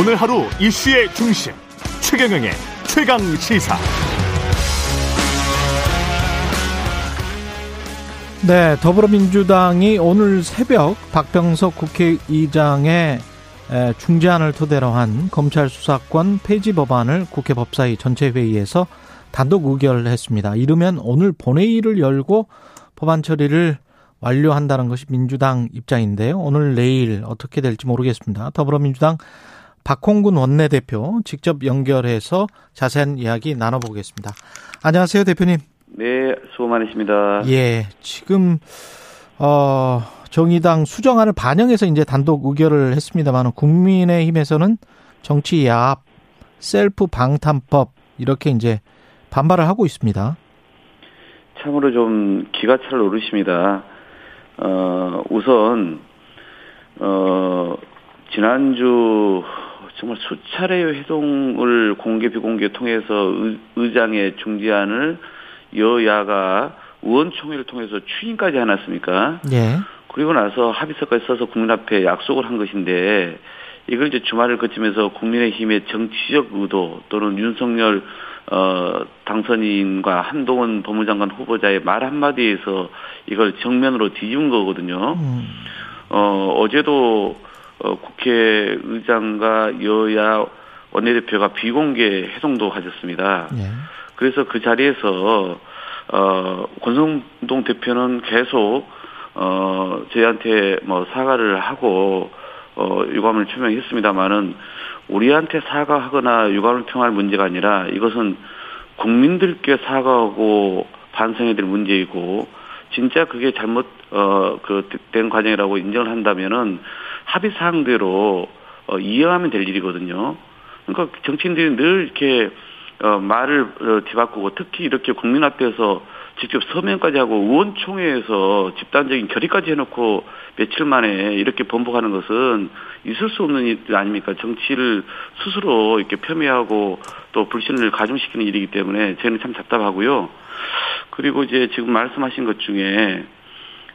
오늘 하루 이슈의 중심 최경영의 최강 시사. 네, 더불어민주당이 오늘 새벽 박병석 국회의장의 중재안을 토대로 한 검찰 수사권 폐지 법안을 국회 법사위 전체 회의에서 단독 의결했습니다. 이르면 오늘 본회의를 열고 법안 처리를 완료한다는 것이 민주당 입장인데요. 오늘 내일 어떻게 될지 모르겠습니다. 더불어민주당 박홍근 원내대표 직접 연결해서 자세한 이야기 나눠보겠습니다. 안녕하세요, 대표님. 네, 수고 많으십니다. 예, 지금 어 정의당 수정안을 반영해서 이제 단독 의결을 했습니다만 국민의힘에서는 정치 야합, 셀프 방탄법 이렇게 이제 반발을 하고 있습니다. 참으로 좀 기가 찰 노릇입니다. 어, 우선, 어, 지난주 정말 수차례의 회동을 공개 비공개 통해서 의, 장의 중재안을 여야가 의원총회를 통해서 추인까지 해놨습니까? 예. 그리고 나서 합의서까지 써서 국민 앞에 약속을 한 것인데 이걸 이제 주말을 거치면서 국민의힘의 정치적 의도 또는 윤석열 어, 당선인과 한동훈 법무장관 후보자의 말 한마디에서 이걸 정면으로 뒤집은 거거든요. 음. 어, 어제도 어, 국회의장과 여야 원내대표가 비공개 회동도 가졌습니다. 예. 그래서 그 자리에서 어, 권성동 대표는 계속 어, 저희한테 뭐 사과를 하고 어, 유감을 표명했습니다만은 우리한테 사과하거나 유감을 표명할 문제가 아니라 이것은 국민들께 사과하고 반성해야 될 문제이고 진짜 그게 잘못 어그 된 과정이라고 인정을 한다면은 합의 사항대로 어 이해하면 될 일이거든요. 그러니까 정치인들이 늘 이렇게 어 말을 어, 뒤바꾸고 특히 이렇게 국민 앞에서 직접 서명까지 하고 의원총회에서 집단적인 결의까지 해놓고 며칠 만에 이렇게 번복하는 것은 있을 수 없는 일 아닙니까? 정치를 스스로 이렇게 폄훼하고 또 불신을 가중시키는 일이기 때문에 저는 참 답답하고요. 그리고 이제 지금 말씀하신 것 중에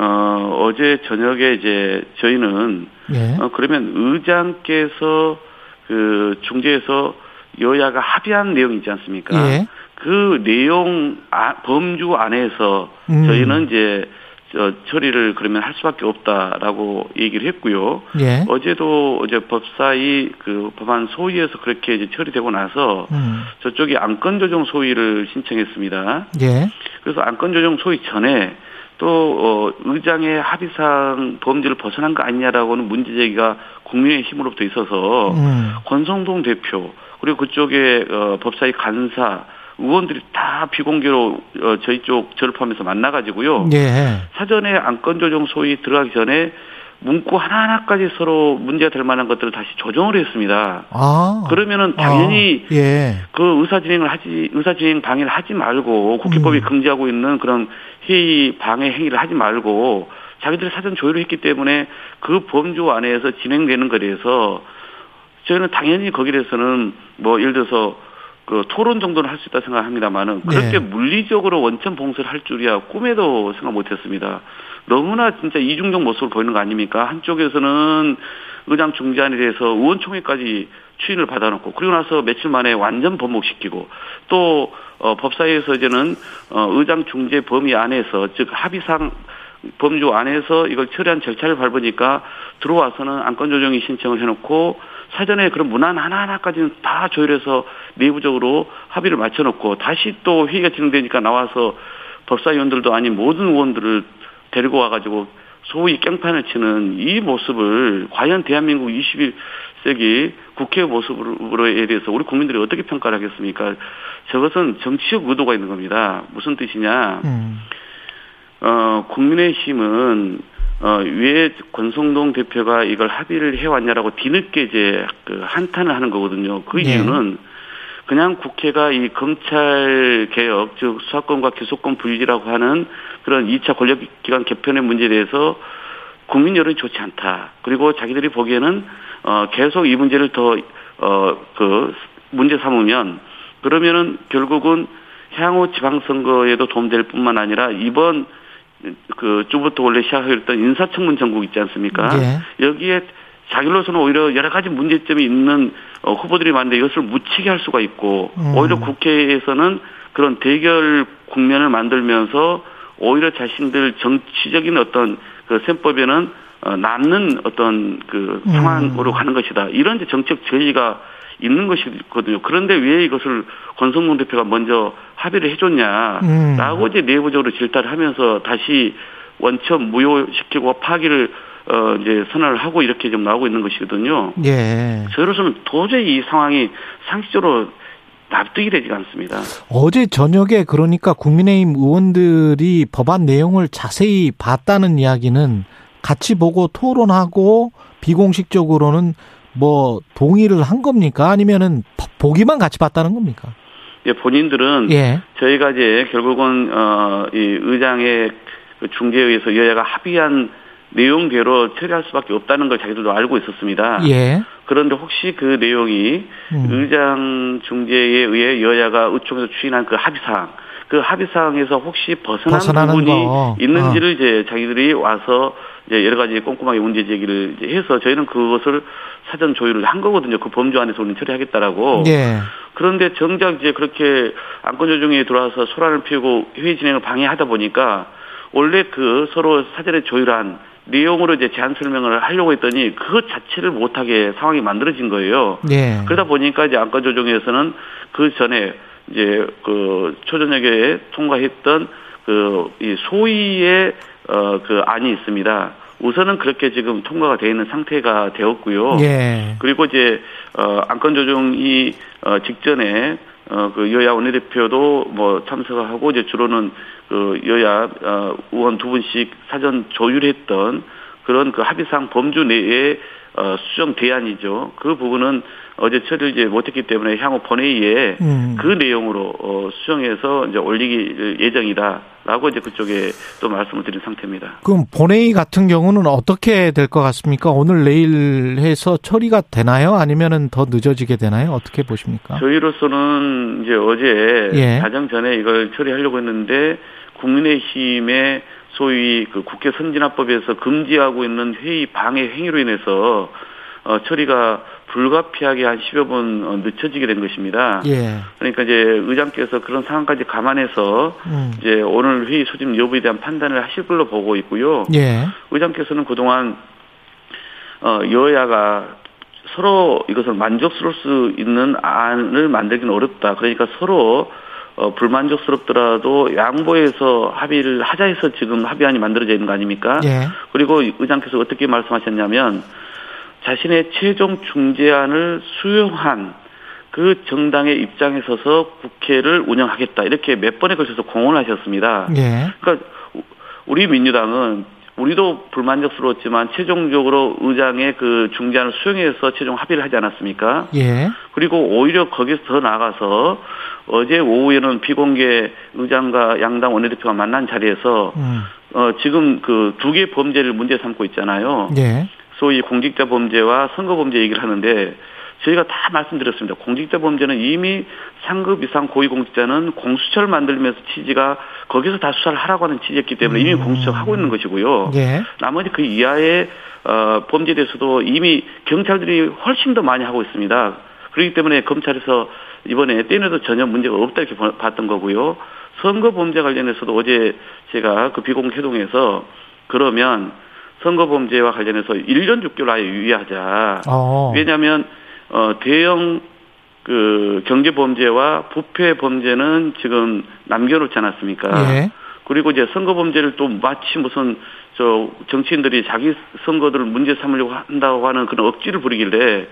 어 어제 저녁에 이제 저희는 예. 어 그러면 의장께서 그 중재에서 여야가 합의한 내용 있지 않습니까? 예. 그 내용 아, 범주 안에서 음. 저희는 이제 저 처리를 그러면 할 수밖에 없다라고 얘기를 했고요. 예. 어제도 어제 법사위 그 법안 소위에서 그렇게 이제 처리되고 나서 음. 저쪽이 안건 조정 소위를 신청했습니다. 예. 그래서 안건 조정 소위 전에 또 어, 의장의 합의상 범죄를 벗어난 거 아니냐라고는 문제 제기가 국민의 힘으로부터 있어서 음. 권성동 대표 그리고 그쪽에 어, 법사위 간사 의원들이 다 비공개로 어, 저희 쪽 저를 포함해서 만나가지고요. 예. 사전에 안건 조정 소위 들어가기 전에 문구 하나하나까지 서로 문제가 될 만한 것들을 다시 조정을 했습니다. 아. 그러면은 당연히 아. 예. 그 의사 진행을 하지 의사 진행 방해를 하지 말고 국회법이 음. 금지하고 있는 그런 회의 방해 행위를 하지 말고 자기들이 사전 조율을 했기 때문에 그 범주 안에서 진행되는 거에서 저희는 당연히 거기에 대해서는 뭐 예를 들어서 그 토론 정도는 할 수 있다 생각합니다만은 그렇게 네. 물리적으로 원천 봉쇄를 할 줄이야 꿈에도 생각 못했습니다. 너무나 진짜 이중적 모습을 보이는 거 아닙니까? 한쪽에서는 의장 중재안에 대해서 의원총회까지 추인을 받아놓고 그리고 나서 며칠 만에 완전 번복시키고 또 어, 법사위에서 이제는 어, 의장 중재 범위 안에서 즉 합의상 범주 안에서 이걸 처리한 절차를 밟으니까 들어와서는 안건 조정이 신청을 해놓고 사전에 그런 문안 하나하나까지는 다 조율해서 내부적으로 합의를 맞춰놓고 다시 또 회의가 진행되니까 나와서 법사위원들도 아닌 모든 의원들을 데리고 와가지고 소위 깽판을 치는 이 모습을 과연 대한민국 21세기 국회 모습으로에 대해서 우리 국민들이 어떻게 평가를 하겠습니까? 저것은 정치적 의도가 있는 겁니다. 무슨 뜻이냐? 음. 어, 국민의힘은 어, 왜 권성동 대표가 이걸 합의를 해왔냐라고 뒤늦게 이제 그 한탄을 하는 거거든요. 그 네. 이유는 그냥 국회가 이 검찰 개혁, 즉 수사권과 기소권 분리라고 하는 그런 2차 권력기관 개편의 문제에 대해서 국민 여론이 좋지 않다. 그리고 자기들이 보기에는 어 계속 이 문제를 더어그 문제 삼으면 그러면은 결국은 향후 지방선거에도 도움될 뿐만 아니라 이번 그 주부터 원래 시작했던 인사청문 전국 있지 않습니까? 예. 여기에 자기로서는 오히려 여러 가지 문제점이 있는 어, 후보들이 많은데 이것을 묻히게 할 수가 있고 음. 오히려 국회에서는 그런 대결 국면을 만들면서 오히려 자신들 정치적인 어떤 그 셈법에는 어, 남는 어떤 그 음. 상황으로 가는 것이다. 이런 이제 정책 저희가 있는 것이거든요. 그런데 왜 이것을 권성동 대표가 먼저 합의를 해줬냐라고 음. 이제 내부적으로 질타를 하면서 다시 원천 무효시키고 파기를 어 이제 선언을 하고 이렇게 좀 나오고 있는 것이거든요. 예. 저희로서는 도저히 이 상황이 상식적으로 납득이 되지 않습니다. 어제 저녁에 그러니까 국민의힘 의원들이 법안 내용을 자세히 봤다는 이야기는 같이 보고 토론하고 비공식적으로는 뭐 동의를 한 겁니까? 아니면은 보기만 같이 봤다는 겁니까? 예, 본인들은 예. 저희가 이제 결국은 어이 의장의 그 중재에 의해서 여야가 합의한 내용대로 처리할 수밖에 없다는 걸 자기들도 알고 있었습니다. 예. 그런데 혹시 그 내용이 음. 의장 중재에 의해 여야가 의총에서 추인한 그 합의사항, 그 합의사항에서 혹시 벗어난 부분이 거. 있는지를 이제 자기들이 와서 이제 여러 가지 꼼꼼하게 문제 제기를 이제 해서 저희는 그것을 사전 조율을 한 거거든요. 그 범주 안에서 우리는 처리하겠다라고. 예. 그런데 정작 이제 그렇게 안건 조정에 들어와서 소란을 피우고 회의 진행을 방해하다 보니까 원래 그 서로 사전에 조율한 내용으로 이제 제안 설명을 하려고 했더니 그것 자체를 못하게 상황이 만들어진 거예요. 예. 그러다 보니까 이제 안건 조정에서는 그 전에 이제 그 초저녁에 통과했던 그 이 소위의 어 그 안이 있습니다. 우선은 그렇게 지금 통과가 되어 있는 상태가 되었고요. 예. 그리고 이제 어 안건 조정이 어 직전에 어 그 여야 원내대표도 뭐 참석하고 이제 주로는 그 여야 어 의원 두 분씩 사전 조율했던 그런 그 합의상 범주 내에 어 수정 대안이죠. 그 부분은 어제 처리를 이제 못했기 때문에 향후 본회의에 음. 그 내용으로 어 수정해서 이제 올리기 예정이다라고 이제 그쪽에 또 말씀을 드린 상태입니다. 그럼 본회의 같은 경우는 어떻게 될 것 같습니까? 오늘 내일 해서 처리가 되나요? 아니면은 더 늦어지게 되나요? 어떻게 보십니까? 저희로서는 이제 어제 예. 가장 전에 이걸 처리하려고 했는데 국민의힘의 소위 그 국회 선진화법에서 금지하고 있는 회의 방해 행위로 인해서 어, 처리가 불가피하게 한 10여 분 어, 늦춰지게 된 것입니다. 예. 그러니까 이제 의장께서 그런 상황까지 감안해서 음. 이제 오늘 회의 소집 여부에 대한 판단을 하실 걸로 보고 있고요. 예. 의장께서는 그동안 어 여야가 서로 이것을 만족스러울 수 있는 안을 만들기는 어렵다. 그러니까 서로 어 불만족스럽더라도 양보해서 합의를 하자 해서 지금 합의안이 만들어져 있는 거 아닙니까? 예. 그리고 의장께서 어떻게 말씀하셨냐면 자신의 최종 중재안을 수용한 그 정당의 입장에 서서 국회를 운영하겠다. 이렇게 몇 번에 걸쳐서 공언하셨습니다. 예. 그러니까 우리 민주당은 우리도 불만족스러웠지만 최종적으로 의장의 그 중재안을 수용해서 최종 합의를 하지 않았습니까? 예. 그리고 오히려 거기서 더 나아가서 어제 오후에는 비공개 의장과 양당 원내대표가 만난 자리에서 음. 어 지금 그 두개 범죄를 문제 삼고 있잖아요. 예. 소위 공직자 범죄와 선거 범죄 얘기를 하는데 저희가 다 말씀드렸습니다. 공직자 범죄는 이미 상급 이상 고위공직자는 공수처를 만들면서 취지가 거기서 다 수사를 하라고 하는 취지였기 때문에 이미 음. 공수처가 하고 있는 것이고요. 예. 나머지 그 이하의 어, 범죄에 대해서도 이미 경찰들이 훨씬 더 많이 하고 있습니다. 그렇기 때문에 검찰에서 이번에 떼내도 전혀 문제가 없다 이렇게 봤던 거고요. 선거 범죄 관련해서도 어제 제가 그 비공개동에서 그러면 선거 범죄와 관련해서 1년 6개월 아예 유예하자. 어. 왜냐하면 어 대형 그 경제 범죄와 부패 범죄는 지금 남겨놓지 않았습니까? 예. 그리고 이제 선거 범죄를 또 마치 무슨 저 정치인들이 자기 선거들을 문제 삼으려고 한다고 하는 그런 억지를 부리길래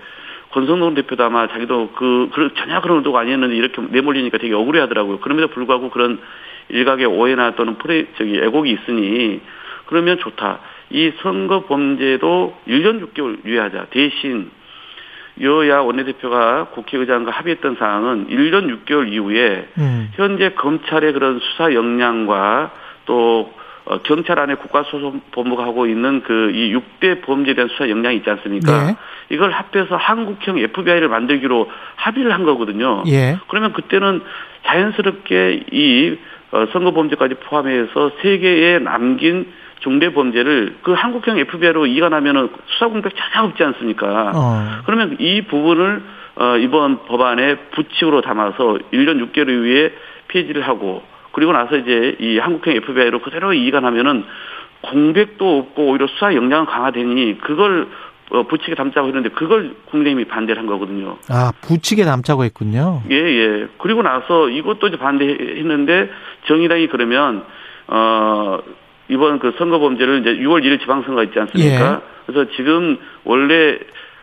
권성동 대표도 아마 자기도 그, 그 전혀 그런 의도가 아니었는데 이렇게 내몰리니까 되게 억울해 하더라고요. 그럼에도 불구하고 그런 일각의 오해나 또는 프레, 저기 애곡이 있으니 그러면 좋다. 이 선거 범죄도 1년 6개월 유예하자. 대신 여야 원내대표가 국회의장과 합의했던 사항은 1년 6개월 이후에 음. 현재 검찰의 그런 수사 역량과 또 어, 경찰 안에 국가소송본부가 하고 있는 그 이 6대 범죄에 대한 수사 역량이 있지 않습니까? 네. 이걸 합해서 한국형 FBI를 만들기로 합의를 한 거거든요. 예. 그러면 그때는 자연스럽게 이 어, 선거범죄까지 포함해서 세 개의 남긴 중대 범죄를 그 한국형 FBI로 이관하면은 수사 공백 전혀 없지 않습니까? 어. 그러면 이 부분을 어, 이번 법안에 부칙으로 담아서 1년 6개월 이후에 폐지를 하고 그리고 나서 이제 이 한국형 FBI로 그대로 이관하면은 공백도 없고 오히려 수사 역량은 강화되니 그걸 어, 부칙에 담자고 했는데 그걸 국민의힘이 반대를 한 거거든요. 아, 부칙에 담자고 했군요. 예, 예. 그리고 나서 이것도 이제 반대했는데 정의당이 그러면 어 이번 그 선거 범죄를 이제 6월 1일 지방선거 있지 않습니까? 예. 그래서 지금 원래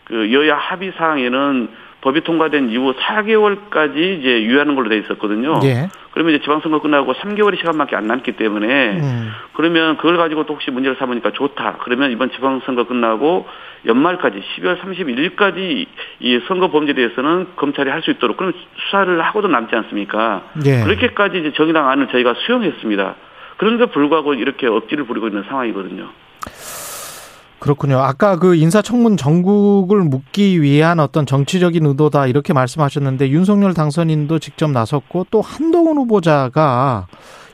그 여야 합의 사항에는 법이 통과된 이후 4개월까지 이제 유예하는 걸로 돼 있었거든요. 예. 그러면 이제 지방선거 끝나고 3개월의 시간밖에 안 남기 때문에 음. 그러면 그걸 가지고 또 혹시 문제를 삼으니까 좋다. 그러면 이번 지방선거 끝나고 연말까지 12월 31일까지 이 선거 범죄에 대해서는 검찰이 할 수 있도록 그러면 수사를 하고도 남지 않습니까? 예. 그렇게까지 이제 정의당 안을 저희가 수용했습니다. 그런데 불구하고 이렇게 억지를 부리고 있는 상황이거든요. 그렇군요. 아까 그 인사청문 전국을 묻기 위한 어떤 정치적인 의도다 이렇게 말씀하셨는데 윤석열 당선인도 직접 나섰고 또 한동훈 후보자가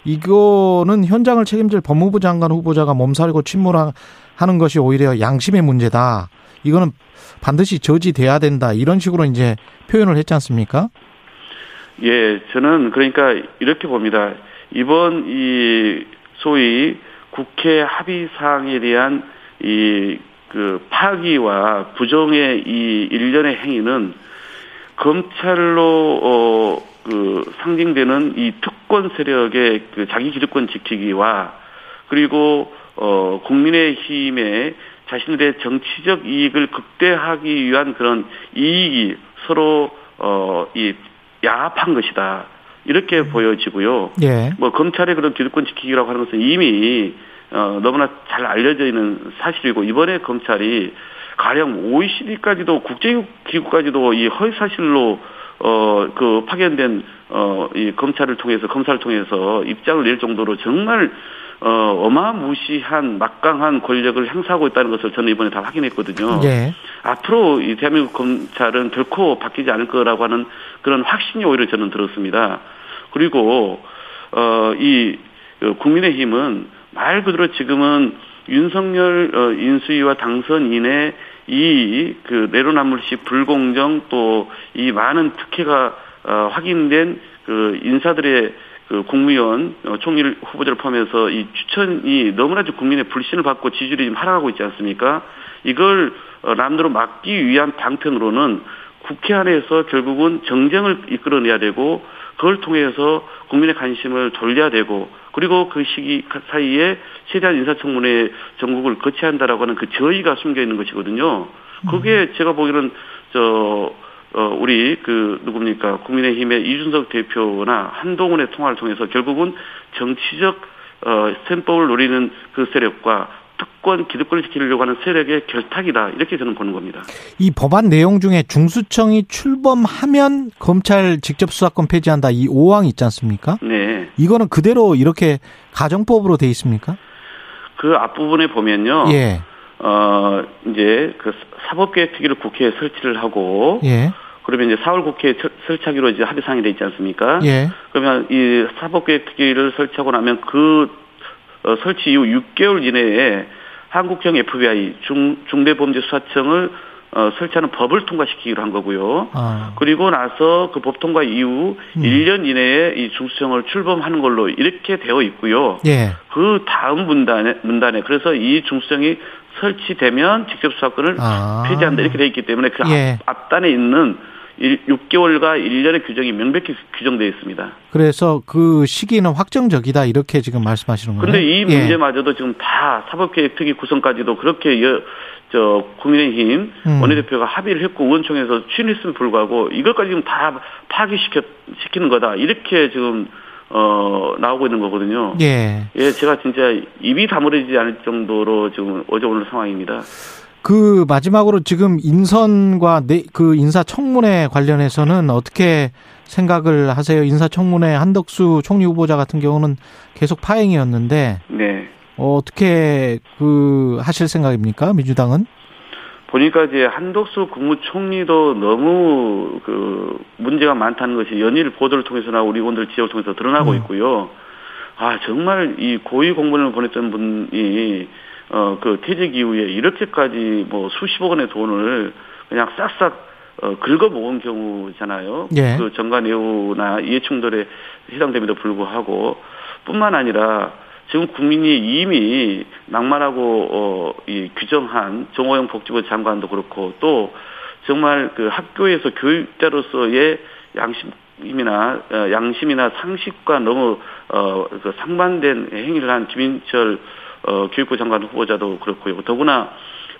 이거는 현장을 책임질 법무부 장관 후보자가 몸살고 침몰하는 것이 오히려 양심의 문제다. 이거는 반드시 저지돼야 된다. 이런 식으로 이제 표현을 했지 않습니까? 예, 저는 그러니까 이렇게 봅니다. 이번 이 소위 국회 합의 사항에 대한 이 그 파기와 부정의 이 일련의 행위는 검찰로 어 그 상징되는 이 특권 세력의 그 자기 기득권 지키기와 그리고 어 국민의 힘의 자신들의 정치적 이익을 극대화하기 위한 그런 이익이 서로 어이 야합한 것이다. 이렇게 보여지고요. 예. 뭐 검찰의 그런 기득권 지키기라고 하는 것은 이미 어, 너무나 잘 알려져 있는 사실이고 이번에 검찰이 가령 OECD까지도 국제기구까지도 이 허위 사실로 어 그 파견된 어 이 검찰을 통해서 검사를 통해서 입장을 낼 정도로 정말 어 어마무시한 막강한 권력을 행사하고 있다는 것을 저는 이번에 다 확인했거든요. 예. 앞으로 이 대한민국 검찰은 결코 바뀌지 않을 거라고 하는 그런 확신이 오히려 저는 들었습니다. 그리고 어 이 국민의힘은 말 그대로 지금은 윤석열 어, 인수위와 당선인의 이 그 내로남불시 불공정 또 이 많은 특혜가 어, 확인된 그 인사들의 그 국무위원 어, 총리 후보자를 포함해서 이 추천이 너무나도 국민의 불신을 받고 지지율이 지금 하락하고 있지 않습니까? 이걸 어, 남대로 막기 위한 방편으로는 국회 안에서 결국은 정쟁을 이끌어내야 되고 그걸 통해서 국민의 관심을 돌려야 되고 그리고 그 시기 사이에 최대한 인사청문회 전국을 거쳐야 한다라고 하는 그 저의가 숨겨 있는 것이거든요. 그게 제가 보기에는 저 어, 우리 그 누굽니까 국민의힘의 이준석 대표나 한동훈의 통화를 통해서 결국은 정치적 어, 셈법을 노리는 그 세력과 특권 기득권을 지키려고 하는 세력의 결탁이다 이렇게 저는 보는 겁니다. 이 법안 내용 중에 중수청이 출범하면 검찰 직접 수사권 폐지한다 이 5항 있지 않습니까? 네. 이거는 그대로 이렇게 가정법으로 돼 있습니까? 그 앞부분에 보면요. 예. 어, 이제 그 사법계획특위를 국회에 설치를 하고 예. 그러면 이제 4월 국회에 설- 설치하기로 이제 합의사항이 돼 있지 않습니까? 예. 그러면 이 사법계획특위를 설치하고 나면 그 어, 설치 이후 6개월 이내에 한국형 FBI 중 중대범죄수사청을 어, 설치하는 법을 통과시키기로 한 거고요. 아. 그리고 나서 그 법 통과 이후 음. 1년 이내에 이 중수청을 출범하는 걸로 이렇게 되어 있고요. 예. 그 다음 문단에 문단에 그래서 이 중수청이 설치되면 직접 수사권을 아. 폐지한다 이렇게 돼 있기 때문에 그 예. 앞, 앞단에 있는 6개월과 1년의 규정이 명백히 규정되어 있습니다. 그래서 그 시기는 확정적이다 이렇게 지금 말씀하시는 거예요. 그런데 이 예. 문제마저도 지금 다 사법계획특위 구성까지도 그렇게 여, 저 국민의힘 음. 원내대표가 합의를 했고 의원총회에서 추진했음에 불구하고 이것까지 지금 다 파기시켜 시키는 거다 이렇게 지금 어 나오고 있는 거거든요. 예. 예, 제가 진짜 입이 다물어지지 않을 정도로 지금 어제 오늘 상황입니다. 그 마지막으로 지금 인선과 내, 그 인사청문회 관련해서는 어떻게 생각을 하세요? 인사청문회 한덕수 총리 후보자 같은 경우는 계속 파행이었는데 네. 어, 어떻게 그 하실 생각입니까? 민주당은? 보니까 이제 한덕수 국무총리도 너무 그 문제가 많다는 것이 연일 보도를 통해서나 우리 의원들 지역을 통해서 드러나고 음. 있고요. 아 정말 이 고위 공무원을 보냈던 분이 어 그 퇴직 이후에 이렇게까지 뭐 수십억 원의 돈을 그냥 싹싹 어, 긁어 모은 경우잖아요. 예. 그 정관 예우나 이해 충돌에 해당됨에도 불구하고 뿐만 아니라 지금 국민이 이미 낭만하고 어, 이 규정한 정호영 복지부 장관도 그렇고 또 정말 그 학교에서 교육자로서의 양심이나 어, 양심이나 상식과 너무 어, 그 상반된 행위를 한 김인철 어, 교육부 장관 후보자도 그렇고요. 더구나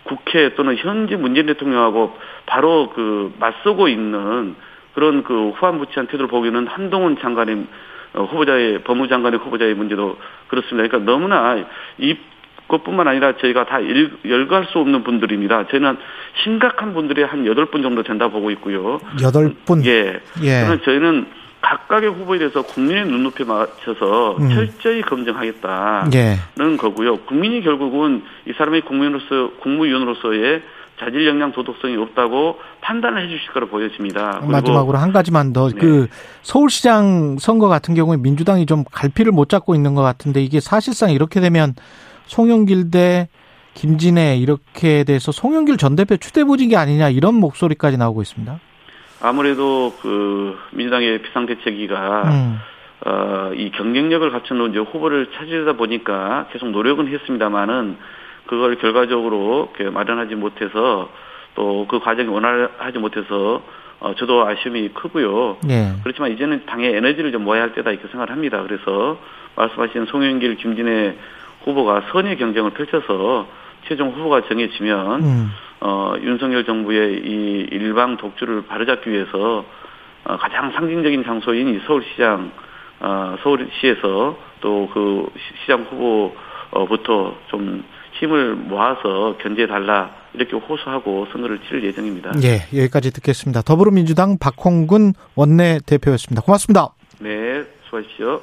국회 또는 현재 문재인 대통령하고 바로 그 맞서고 있는 그런 그 후한무치한 태도를 보기는 한동훈 장관의 어, 후보자의 법무장관의 후보자의 문제도 그렇습니다. 그러니까 너무나 이 그것뿐만 아니라 저희가 다 일, 열갈 수 없는 분들입니다. 저희는 심각한 분들이 한 여덟 분 정도 된다 보고 있고요. 여덟 분. 예. 예. 그러면 저희는 각각의 후보에 대해서 국민의 눈높이에 맞춰서 음. 철저히 검증하겠다는 예. 거고요. 국민이 결국은 이 사람이 국민으로서 국무위원으로서의 자질 역량 도덕성이 없다고 판단을 해주실 거로 보여집니다. 그리고 마지막으로 한 가지만 더. 네. 그 서울시장 선거 같은 경우에 민주당이 좀 갈피를 못 잡고 있는 것 같은데 이게 사실상 이렇게 되면 송영길 대 김진애 이렇게 돼서 송영길 전 대표 추대보직이 아니냐 이런 목소리까지 나오고 있습니다. 아무래도 그 민주당의 비상대책위가 음. 어, 이 경쟁력을 갖춘 이제 후보를 찾으다 보니까 계속 노력은 했습니다만은 그걸 결과적으로 마련하지 못해서 또 그 과정이 원활하지 못해서 어, 저도 아쉬움이 크고요. 예. 그렇지만 이제는 당의 에너지를 좀 모아야 할 때다 이렇게 생각을 합니다. 그래서 말씀하신 송영길, 김진애 후보가 선의 경쟁을 펼쳐서 최종 후보가 정해지면 음. 어, 윤석열 정부의 이 일방 독주를 바로잡기 위해서 어, 가장 상징적인 장소인 이 서울시장, 어, 서울시에서 또 그 시장 후보부터 좀 힘을 모아서 견제해달라 이렇게 호소하고 선거를 치를 예정입니다. 예, 여기까지 듣겠습니다. 더불어민주당 박홍근 원내 대표였습니다. 고맙습니다. 네, 수고하십시오.